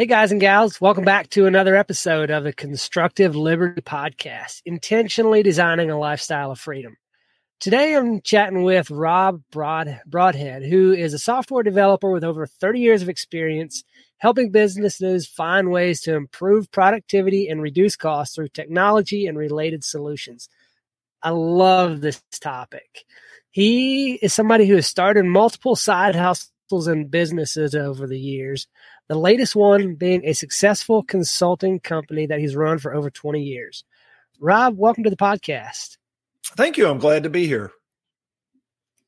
Hey, guys and gals, welcome back to another episode of the Constructive Liberty Podcast, intentionally designing a lifestyle of freedom. Today, I'm chatting with Rob Broad, Broadhead, who is a software developer with over 30 years of experience helping businesses find ways to improve productivity and reduce costs through technology and related solutions. I love this topic. He is somebody who has started multiple side hustles and businesses over the years, the latest one being a successful consulting company that he's run for over 20 years. Rob, welcome to the podcast. Thank you. I'm glad to be here.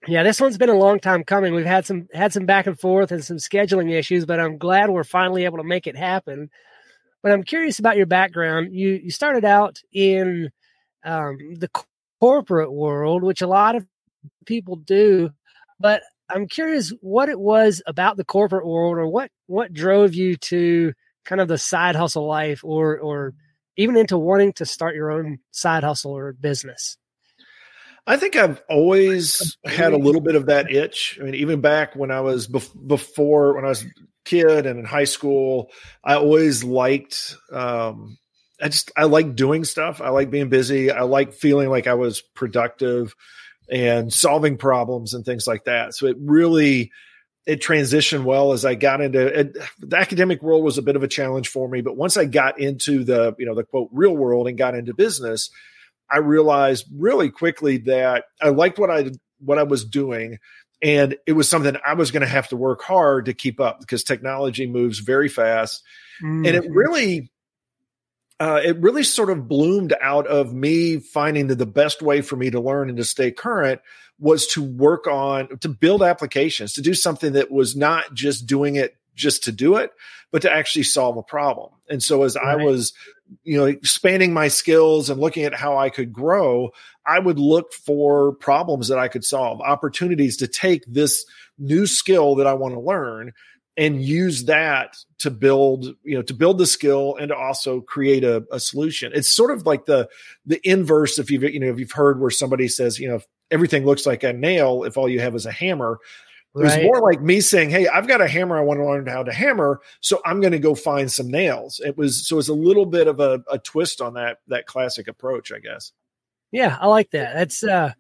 Yeah, this one's been a long time coming. We've had some had some back and forth and some scheduling issues, but I'm glad we're finally able to make it happen. But I'm curious about your background. You you started out in um, the corporate world, which a lot of people do, but I'm curious what it was about the corporate world or what what drove you to kind of the side hustle life or or even into wanting to start your own side hustle or business. I think I've always had a little bit of that itch. I mean, even back when I was bef- before when I was a kid and in high school, I always liked um, I just I like doing stuff. I like being busy. I like feeling like I was productive and solving problems and things like that. So it really it transitioned well as I got into it, the academic world was a bit of a challenge for me, but once I got into the you know the quote real world and got into business, I realized really quickly that I liked what I what I was doing and it was something I was going to have to work hard to keep up because technology moves very fast mm-hmm. and it mm-hmm. really uh, it really sort of bloomed out of me finding that the best way for me to learn and to stay current was to work on to build applications to do something that was not just doing it just to do it but to actually solve a problem and so as right. i was you know expanding my skills and looking at how i could grow i would look for problems that i could solve opportunities to take this new skill that i want to learn and use that to build you know to build the skill and to also create a, a, solution. It's sort of like the the inverse if you've you know if you've heard where somebody says you know everything looks like a nail if all you have is a hammer. It was more like me saying hey i've got a hammer. I want to learn how to hammer so i'm going to go find some nails. It was so it's a little bit of a, a twist on that that classic approach i guess. Yeah i like that. That's uh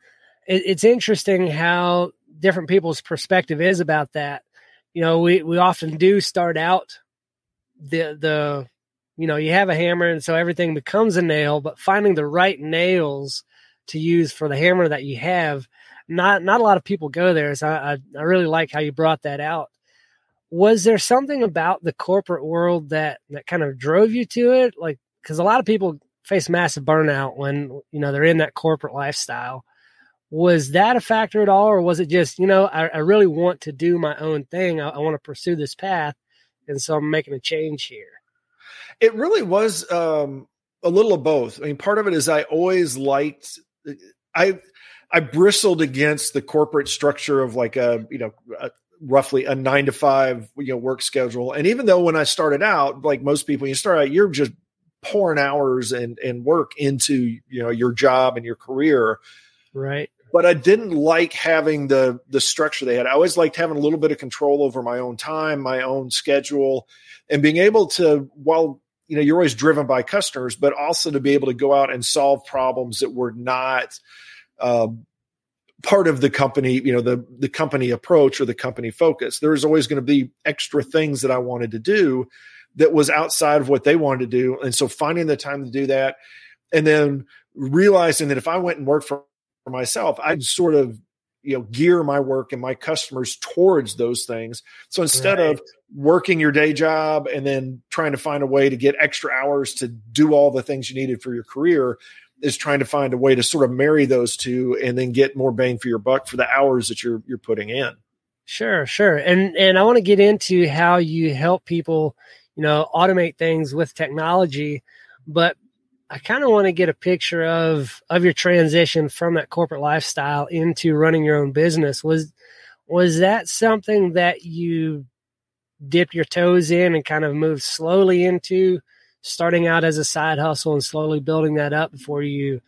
it, it's interesting how different people's perspective is about that you know, we, we often do start out the, the, you know, you have a hammer and so everything becomes a nail, but finding the right nails to use for the hammer that you have, not, not a lot of people go there. So I, I, really like how you brought that out. Was there something about the corporate world that, that kind of drove you to it? Like, cause a lot of people face massive burnout when, you know, they're in that corporate lifestyle was that a factor at all or was it just you know i, I really want to do my own thing. I, I, want to pursue this path and so i'm making a change here? It really was um, a little of both. I mean part of it is i always liked i i bristled against the corporate structure of like a you know a, roughly a nine to five you know work schedule. And even though when i started out like most people you start out you're just pouring hours and and work into you know your job and your career. Right but I didn't like having the the structure they had. I always liked having a little bit of control over my own time, my own schedule, and being able to while you know you're always driven by customers, but also to be able to go out and solve problems that were not um, part of the company, you know, the the company approach or the company focus. There was always going to be extra things that I wanted to do that was outside of what they wanted to do, and so finding the time to do that, and then realizing that if I went and worked for for myself, I'd sort of you know gear my work and my customers towards those things. So instead right. of working your day job and then trying to find a way to get extra hours to do all the things you needed for your career, is trying to find a way to sort of marry those two and then get more bang for your buck for the hours that you're you're putting in. Sure, sure. And and I want to get into how you help people, you know, automate things with technology, but I kind of want to get a picture of of your transition from that corporate lifestyle into running your own business. Was was that something that you dipped your toes in and kind of moved slowly into starting out as a side hustle and slowly building that up before you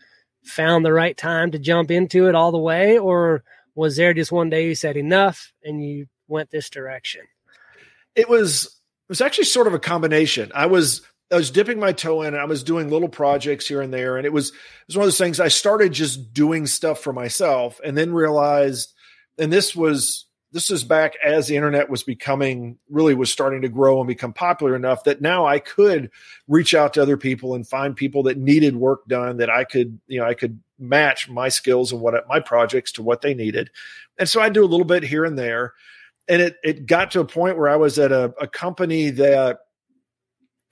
found the right time to jump into it all the way or was there just one day you said enough and you went this direction? It was it was actually sort of a combination. I was I was dipping my toe in and I was doing little projects here and there. And it was, it was one of those things I started just doing stuff for myself and then realized, and this was, this is back as the internet was becoming really was starting to grow and become popular enough that now I could reach out to other people and find people that needed work done that I could, you know, I could match my skills and what my projects to what they needed. And so I do a little bit here and there. And it, it got to a point where I was at a, a company that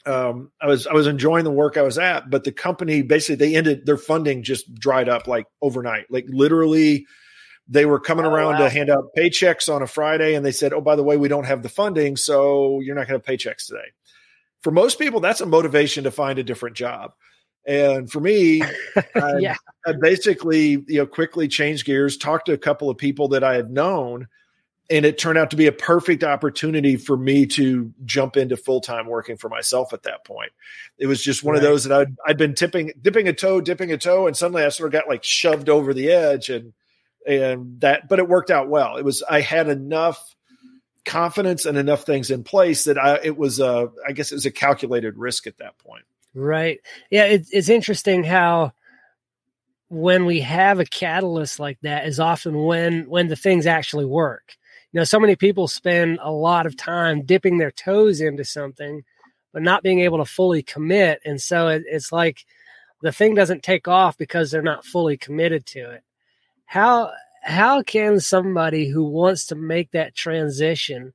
um, I was I was enjoying the work I was at, but the company basically they ended their funding just dried up like overnight. Like literally, they were coming oh, around wow. to hand out paychecks on a Friday, and they said, "Oh, by the way, we don't have the funding, so you're not going to have paychecks today." For most people, that's a motivation to find a different job. And for me, I, yeah. I basically you know quickly changed gears, talked to a couple of people that I had known and it turned out to be a perfect opportunity for me to jump into full-time working for myself at that point. It was just one right. of those that I'd, I'd been tipping dipping a toe dipping a toe and suddenly i sort of got like shoved over the edge and and that but it worked out well. It was i had enough confidence and enough things in place that i it was a i guess it was a calculated risk at that point. Right. Yeah it, it's interesting how when we have a catalyst like that is often when when the things actually work you know, so many people spend a lot of time dipping their toes into something, but not being able to fully commit. And so it, it's like the thing doesn't take off because they're not fully committed to it. How how can somebody who wants to make that transition,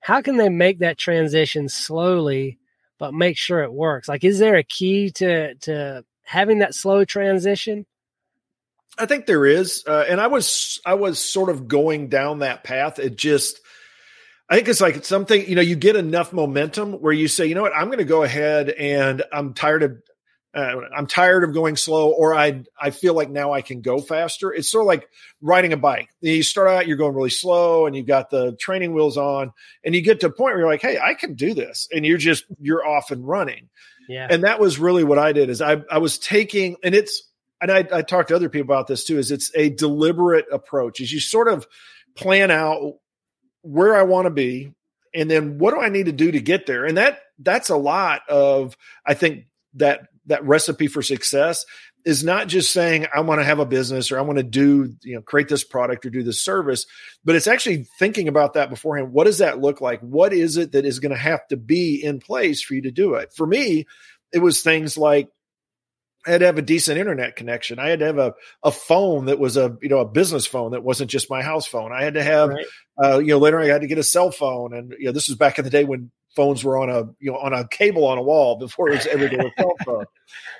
how can they make that transition slowly, but make sure it works? Like, is there a key to to having that slow transition? I think there is, uh, and I was I was sort of going down that path. It just, I think it's like something you know you get enough momentum where you say, you know what, I'm going to go ahead and I'm tired of uh, I'm tired of going slow, or I I feel like now I can go faster. It's sort of like riding a bike. You start out, you're going really slow, and you've got the training wheels on, and you get to a point where you're like, hey, I can do this, and you're just you're off and running. Yeah. And that was really what I did. Is I I was taking, and it's and I, I talked to other people about this too, is it's a deliberate approach. Is you sort of plan out where I want to be, and then what do I need to do to get there? And that that's a lot of I think that that recipe for success is not just saying I want to have a business or I want to do, you know, create this product or do this service, but it's actually thinking about that beforehand. What does that look like? What is it that is going to have to be in place for you to do it? For me, it was things like I had to have a decent internet connection. I had to have a, a phone that was a you know a business phone that wasn't just my house phone. I had to have right. uh, you know later I had to get a cell phone, and you know this was back in the day when phones were on a you know on a cable on a wall before it was ever a cell phone,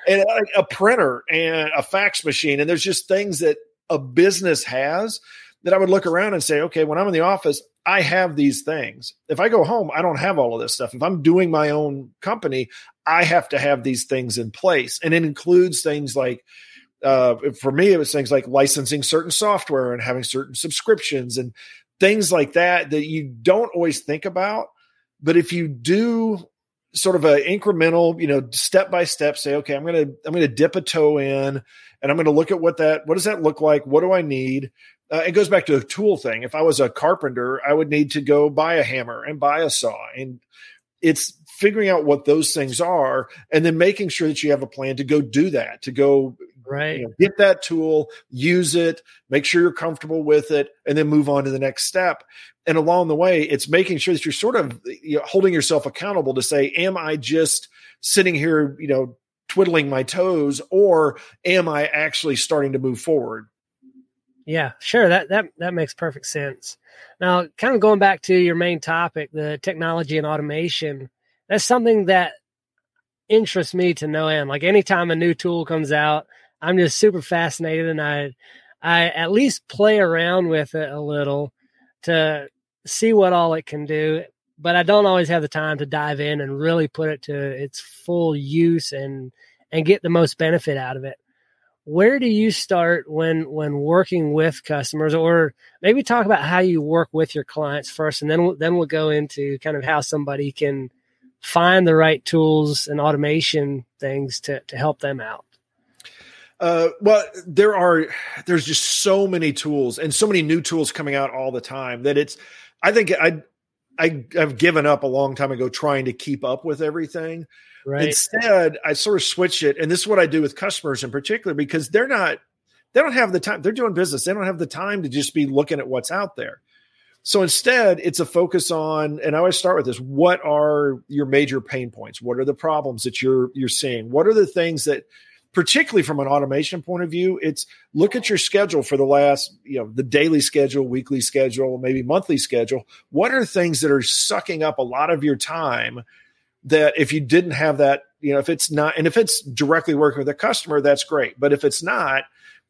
and a, a printer and a fax machine. And there's just things that a business has that I would look around and say, okay, when I'm in the office, I have these things. If I go home, I don't have all of this stuff. If I'm doing my own company, I have to have these things in place. And it includes things like, uh, for me, it was things like licensing certain software and having certain subscriptions and things like that that you don't always think about. But if you do sort of an incremental, you know, step by step, say, okay, I'm gonna I'm gonna dip a toe in, and I'm gonna look at what that what does that look like? What do I need? Uh, it goes back to a tool thing. If I was a carpenter, I would need to go buy a hammer and buy a saw and it's figuring out what those things are and then making sure that you have a plan to go do that to go right you know, get that tool use it make sure you're comfortable with it and then move on to the next step and along the way it's making sure that you're sort of you know, holding yourself accountable to say am i just sitting here you know twiddling my toes or am i actually starting to move forward yeah, sure. That that that makes perfect sense. Now, kind of going back to your main topic, the technology and automation, that's something that interests me to no end. Like anytime a new tool comes out, I'm just super fascinated and I I at least play around with it a little to see what all it can do, but I don't always have the time to dive in and really put it to its full use and and get the most benefit out of it where do you start when when working with customers? Or maybe talk about how you work with your clients first and then then we'll go into kind of how somebody can find the right tools and automation things to to help them out. Uh, well there are there's just so many tools and so many new tools coming out all the time that it's i think i I, I've given up a long time ago trying to keep up with everything. Right. Instead, I sort of switch it, and this is what I do with customers in particular because they're not, they don't have the time. They're doing business. They don't have the time to just be looking at what's out there. So instead, it's a focus on, and I always start with this: what are your major pain points? What are the problems that you're you're seeing? What are the things that particularly from an automation point of view, it's look at your schedule for the last, you know, the daily schedule, weekly schedule, maybe monthly schedule. What are things that are sucking up a lot of your time that if you didn't have that, you know, if it's not, and if it's directly working with a customer, that's great. But if it's not,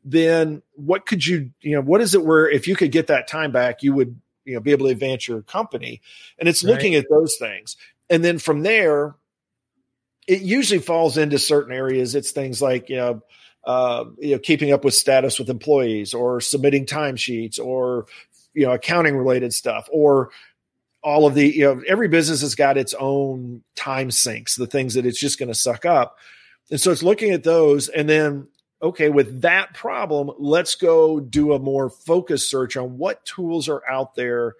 then what could you, you know, what is it where if you could get that time back, you would, you know, be able to advance your company? And it's right. looking at those things. And then from there, it usually falls into certain areas. It's things like you know, uh, you know, keeping up with status with employees, or submitting timesheets, or you know, accounting related stuff, or all of the you know, every business has got its own time sinks, the things that it's just going to suck up, and so it's looking at those, and then okay, with that problem, let's go do a more focused search on what tools are out there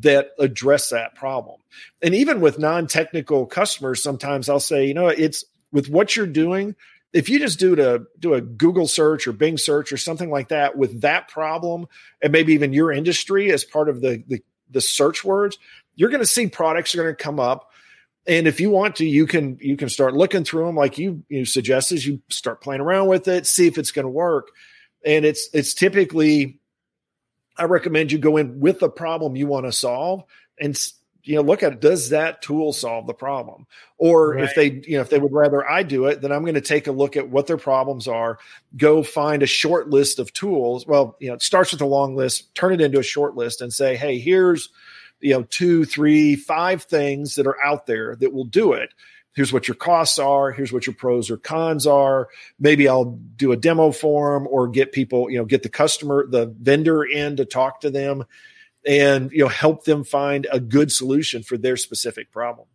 that address that problem. And even with non-technical customers, sometimes I'll say, you know, it's with what you're doing. If you just do to do a Google search or Bing search or something like that with that problem, and maybe even your industry as part of the the, the search words, you're going to see products are going to come up. And if you want to, you can you can start looking through them, like you you suggested. You start playing around with it, see if it's going to work. And it's it's typically I recommend you go in with the problem you want to solve and you know look at it. Does that tool solve the problem? Or right. if they you know if they would rather I do it, then I'm going to take a look at what their problems are. Go find a short list of tools. Well, you know, it starts with a long list. Turn it into a short list and say, hey, here's you know two, three, five things that are out there that will do it here's what your costs are here's what your pros or cons are. Maybe i'll do a demo form or get people you know get the customer the vendor in to talk to them and you know help them find a good solution for their specific problem.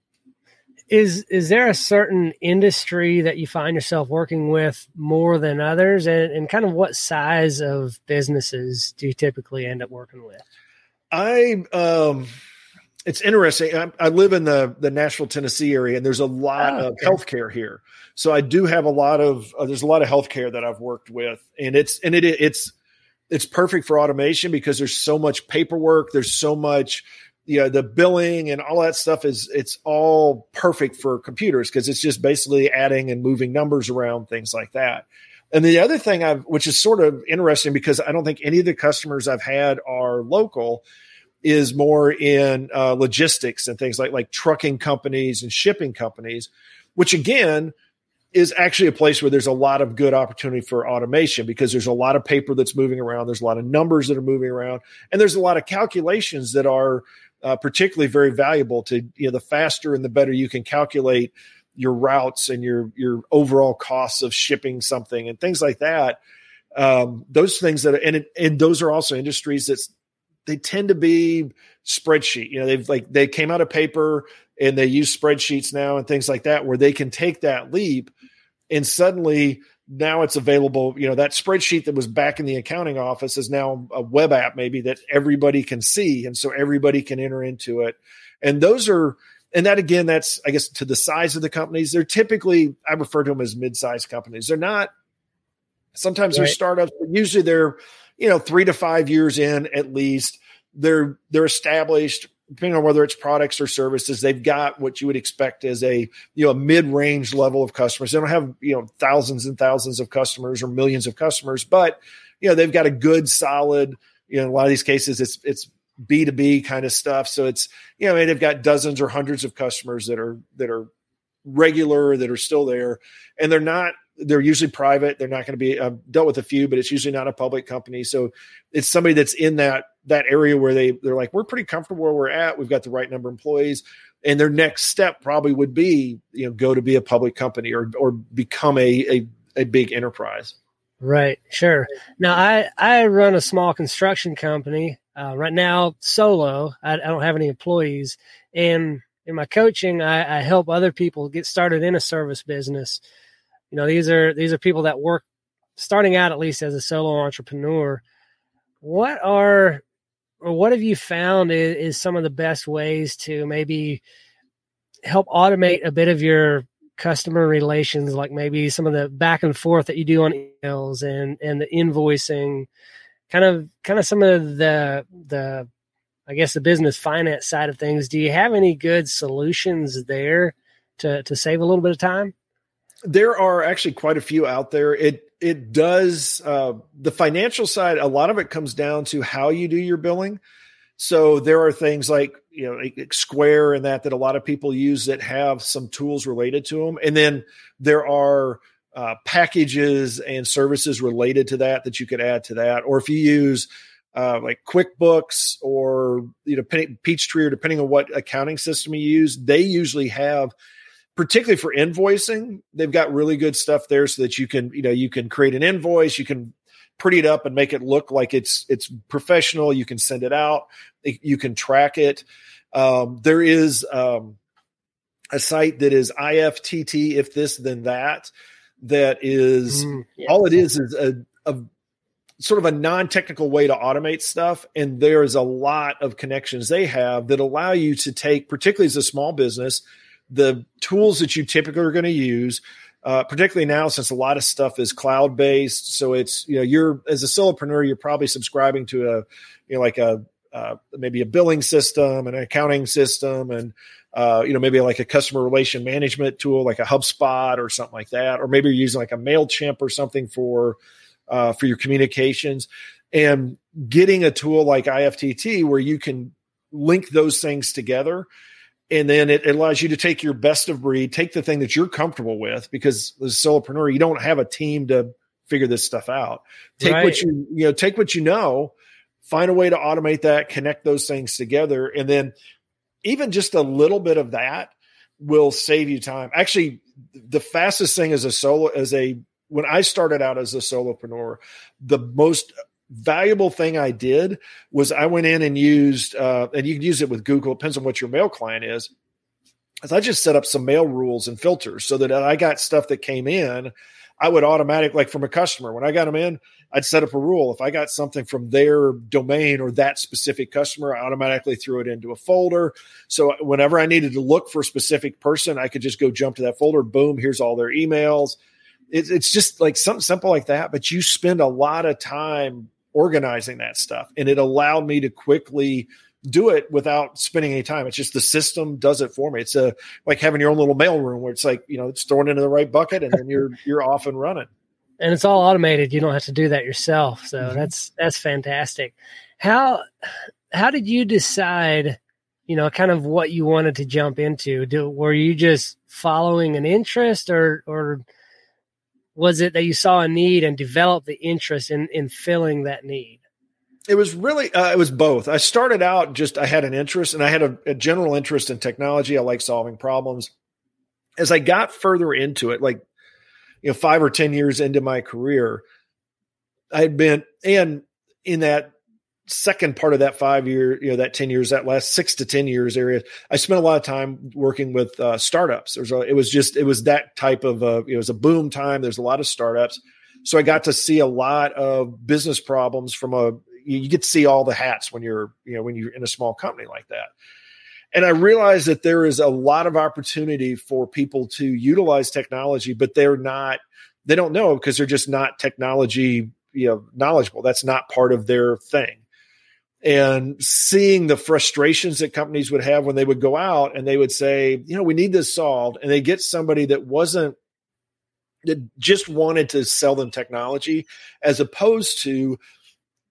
Is is there a certain industry that you find yourself working with more than others? And, and kind of what size of businesses do you typically end up working with? I um it's interesting. I, I, live in the the Nashville, Tennessee area, and there's a lot oh, of okay. healthcare here. So I do have a lot of uh, there's a lot of healthcare that I've worked with, and it's and it it's it's perfect for automation because there's so much paperwork. There's so much you know the billing and all that stuff is it's all perfect for computers because it's just basically adding and moving numbers around things like that and the other thing i've which is sort of interesting because i don't think any of the customers i've had are local is more in uh, logistics and things like like trucking companies and shipping companies, which again is actually a place where there's a lot of good opportunity for automation because there's a lot of paper that's moving around, there's a lot of numbers that are moving around, and there's a lot of calculations that are uh, particularly very valuable to you know the faster and the better you can calculate your routes and your your overall costs of shipping something and things like that. Um, those things that and and those are also industries that's they tend to be spreadsheet. You know, they've like they came out of paper and they use spreadsheets now and things like that where they can take that leap and suddenly now it's available. You know, that spreadsheet that was back in the accounting office is now a web app maybe that everybody can see and so everybody can enter into it. And those are and that again that's I guess to the size of the companies. They're typically I refer to them as mid-sized companies. They're not sometimes right. they're startups, but usually they're you know, three to five years in at least, they're they're established depending on whether it's products or services they've got what you would expect as a you know a mid-range level of customers. They don't have you know thousands and thousands of customers or millions of customers but you know they've got a good solid you know in a lot of these cases it's it's b2b kind of stuff. So it's you know they've got dozens or hundreds of customers that are that are regular that are still there and they're not they're usually private. They're not going to be uh, dealt with a few, but it's usually not a public company. So it's somebody that's in that that area where they they're like we're pretty comfortable where we're at. We've got the right number of employees, and their next step probably would be you know go to be a public company or or become a a, a big enterprise. Right. Sure. Now I I run a small construction company uh, right now solo. I, I don't have any employees, and in my coaching, I, I help other people get started in a service business you know these are these are people that work starting out at least as a solo entrepreneur what are or what have you found is, is some of the best ways to maybe help automate a bit of your customer relations, like maybe some of the back and forth that you do on emails and and the invoicing, kind of kind of some of the the I guess the business finance side of things. Do you have any good solutions there to to save a little bit of time? There are actually quite a few out there. It it does uh, the financial side. A lot of it comes down to how you do your billing. So there are things like you know like Square and that that a lot of people use that have some tools related to them, and then there are uh, packages and services related to that that you could add to that. Or if you use uh, like QuickBooks or you know Peachtree, or depending on what accounting system you use, they usually have particularly for invoicing, they've got really good stuff there so that you can, you know, you can create an invoice, you can pretty it up and make it look like it's it's professional. You can send it out, you can track it. Um, there is um, a site that is IFTTT, if this then that, that is mm, yes. all it is is a, a sort of a non-technical way to automate stuff and there's a lot of connections they have that allow you to take particularly as a small business the tools that you typically are going to use, uh, particularly now since a lot of stuff is cloud based. So it's you know you're as a solopreneur, you're probably subscribing to a you know like a uh, maybe a billing system, and an accounting system, and uh, you know maybe like a customer relation management tool like a HubSpot or something like that, or maybe you're using like a Mailchimp or something for uh, for your communications. And getting a tool like IFTTT where you can link those things together and then it, allows you to take your best of breed, take the thing that you're comfortable with, because as a solopreneur, you don't have a team to figure this stuff out. Take right. what you you know, take what you know, find a way to automate that, connect those things together, and then even just a little bit of that will save you time. Actually, the fastest thing as a solo as a when I started out as a solopreneur, the most valuable thing I did was I went in and used, uh, and you can use it with Google, depends on what your mail client is. Is I just set up some mail rules and filters so that I got stuff that came in, I would automatic like from a customer when I got them in, I'd set up a rule. If I got something from their domain or that specific customer, I automatically threw it into a folder. So whenever I needed to look for a specific person, I could just go jump to that folder. Boom, here's all their emails. it's just like something simple like that, but you spend a lot of time organizing that stuff. And it allowed me to quickly do it without spending any time. It's just the system does it for me. It's a like having your own little mail room where it's like, you know, it's thrown into the right bucket and then you're you're off and running. And it's all automated. You don't have to do that yourself. So mm-hmm. that's that's fantastic. How how did you decide, you know, kind of what you wanted to jump into? Do were you just following an interest or or was it that you saw a need and developed the interest in in filling that need? It was really uh, it was both. I started out just I had an interest and I had a, a general interest in technology. I like solving problems. As I got further into it, like you know, five or ten years into my career, I'd been and in that second part of that five year, you know, that 10 years, that last six to 10 years area, I spent a lot of time working with uh, startups. There's a, it was just, it was that type of, uh, it was a boom time. There's a lot of startups. So I got to see a lot of business problems from a, you get to see all the hats when you're, you know, when you're in a small company like that. And I realized that there is a lot of opportunity for people to utilize technology, but they're not, they don't know because they're just not technology, you know, knowledgeable. That's not part of their thing and seeing the frustrations that companies would have when they would go out and they would say, you know, we need this solved. And they get somebody that wasn't, that just wanted to sell them technology as opposed to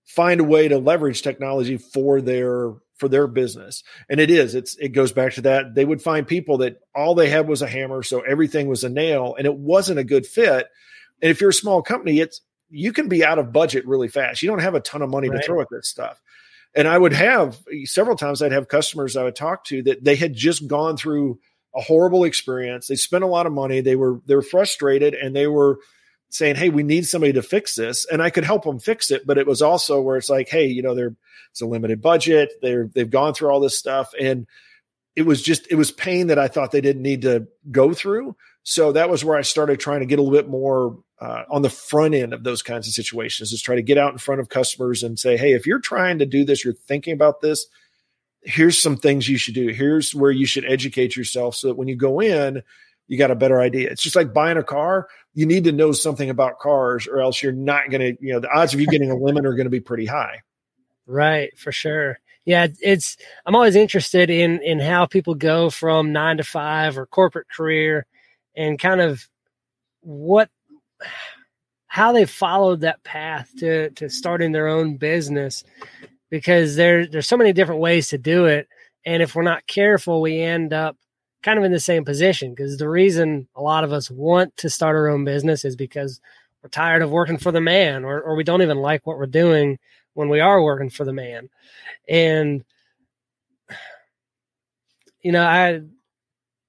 find a way to leverage technology for their for their business and it is it's it goes back to that they would find people that all they had was a hammer so everything was a nail and it wasn't a good fit and if you're a small company it's you can be out of budget really fast you don't have a ton of money right. to throw at this stuff and I would have several times I'd have customers I would talk to that they had just gone through a horrible experience. They spent a lot of money. They were they were frustrated and they were saying, "Hey, we need somebody to fix this," and I could help them fix it. But it was also where it's like, "Hey, you know, they're it's a limited budget. They're they've gone through all this stuff, and it was just it was pain that I thought they didn't need to go through. So that was where I started trying to get a little bit more uh, on the front end of those kinds of situations is try to get out in front of customers and say, hey, if you're trying to do this, you're thinking about this, here's some things you should do. Here's where you should educate yourself so that when you go in, you got a better idea. It's just like buying a car. You need to know something about cars, or else you're not going to, you know, the odds of you getting a lemon are going to be pretty high. Right, for sure. Yeah, it's. I'm always interested in in how people go from nine to five or corporate career, and kind of what how they followed that path to to starting their own business because there there's so many different ways to do it. And if we're not careful we end up kind of in the same position because the reason a lot of us want to start our own business is because we're tired of working for the man or, or we don't even like what we're doing when we are working for the man. And you know i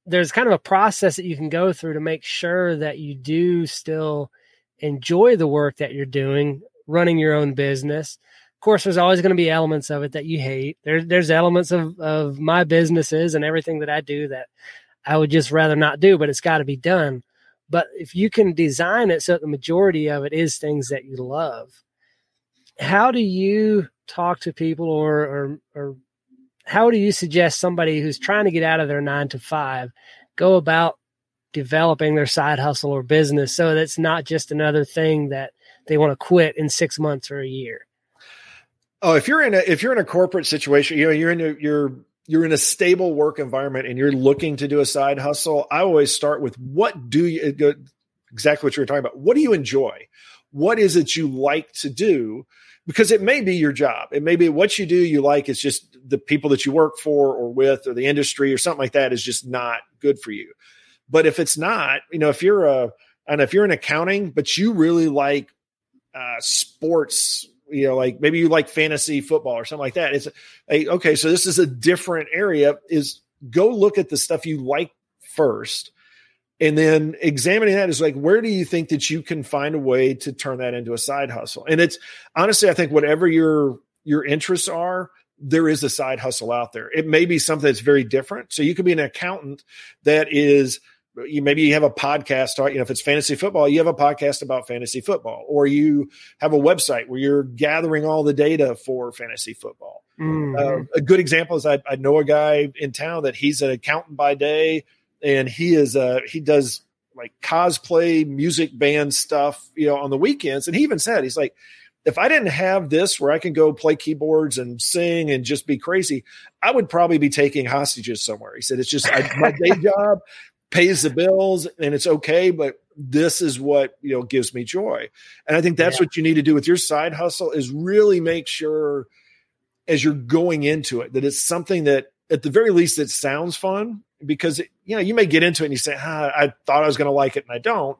there's kind of a process that you can go through to make sure that you do still enjoy the work that you're doing running your own business. Of course there's always going to be elements of it that you hate. There's there's elements of of my businesses and everything that i do that i would just rather not do but it's got to be done. But if you can design it so that the majority of it is things that you love how do you talk to people or or, or how do you suggest somebody who's trying to get out of their nine to five go about developing their side hustle or business so that's not just another thing that they want to quit in six months or a year oh if you're in a if you're in a corporate situation you know you're in a you're you're in a stable work environment and you're looking to do a side hustle i always start with what do you exactly what you're talking about what do you enjoy what is it you like to do because it may be your job. It may be what you do you like. is just the people that you work for or with or the industry or something like that is just not good for you. But if it's not, you know, if you're a, and if you're in accounting, but you really like uh, sports, you know, like maybe you like fantasy football or something like that. It's a, okay. So this is a different area. Is go look at the stuff you like first and then examining that is like where do you think that you can find a way to turn that into a side hustle and it's honestly i think whatever your your interests are there is a side hustle out there. It may be something that's very different. So you could be an accountant that is you maybe you have a podcast you know if it's fantasy football you have a podcast about fantasy football or you have a website where you're gathering all the data for fantasy football. Mm-hmm. uh, a good example is I, I know a guy in town that he's an accountant by day and he is uh he does like cosplay music band stuff you know on the weekends. And he even said he's like if i didn't have this where i can go play keyboards and sing and just be crazy i would probably be taking hostages somewhere. He said it's just I, my day job pays the bills and it's okay but this is what you know gives me joy. And i think that's yeah. what you need to do with your side hustle is really make sure as you're going into it that it's something that at the very least it sounds fun because you know you may get into it and you say ah, i thought i was going to like it and i don't.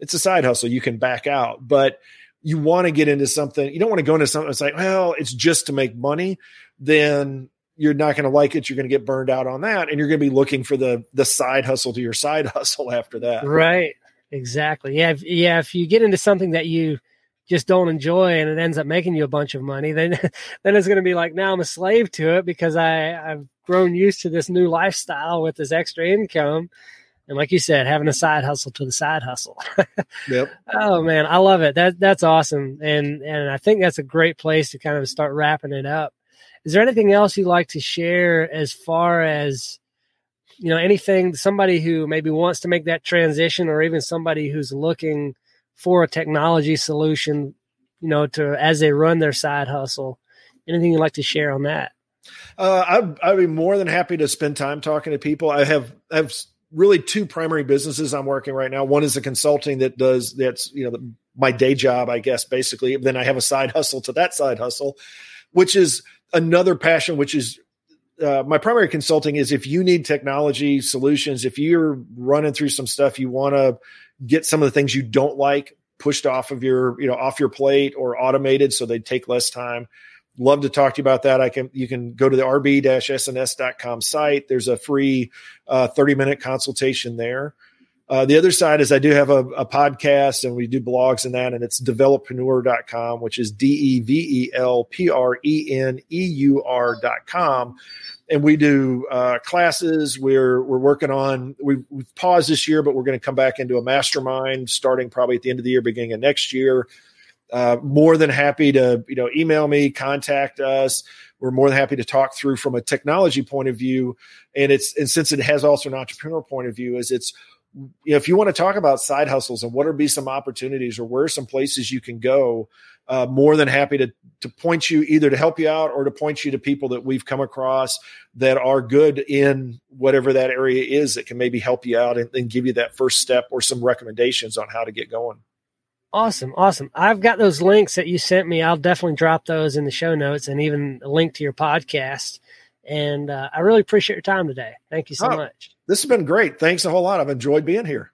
It's a side hustle. You can back out. But you want to get into something you don't want to go into something that's like well it's just to make money then you're not going to like it you're going to get burned out on that and you're going to be looking for the the side hustle to your side hustle after that. Right. Exactly. Yeah if, yeah if you get into something that you just don't enjoy and it ends up making you a bunch of money then then it's going to be like now i'm a slave to it because i i've grown used to this new lifestyle with this extra income and like you said having a side hustle to the side hustle yep oh man i love it that that's awesome and and i think that's a great place to kind of start wrapping it up is there anything else you'd like to share as far as you know anything somebody who maybe wants to make that transition or even somebody who's looking for a technology solution, you know, to as they run their side hustle. Anything you'd like to share on that? Uh, I'd, I'd be more than happy to spend time talking to people. I have I have really two primary businesses I'm working right now. One is a consulting that does that's you know the, my day job, I guess, basically. Then I have a side hustle to that side hustle, which is another passion, which is uh, my primary consulting is if you need technology solutions, if you're running through some stuff, you want to get some of the things you don't like pushed off of your, you know, off your plate or automated so they take less time. Love to talk to you about that. I can, you can go to the rb-sns.com site. There's a free uh, 30 minute consultation there. Uh, the other side is I do have a, a, podcast and we do blogs and that, and it's develpreneur.com, which is D E V E L P R E N E U R.com. and we do uh, classes. We're we're working on we've, we've paused this year, but we're going to come back into a mastermind starting probably at the end of the year, beginning of next year. Uh, more than happy to you know email me, contact us. We're more than happy to talk through from a technology point of view, and it's and since it has also an entrepreneur point of view, is it's you know if you want to talk about side hustles and what are be some opportunities or where are some places you can go uh, more than happy to to point you either to help you out or to point you to people that we've come across that are good in whatever that area is that can maybe help you out and, and give you that first step or some recommendations on how to get going. Awesome, awesome. I've got those links that you sent me. I'll definitely drop those in the show notes and even a link to your podcast. And uh, I really appreciate your time today. Thank you so oh, much. This has been great. Thanks a whole lot. I've enjoyed being here.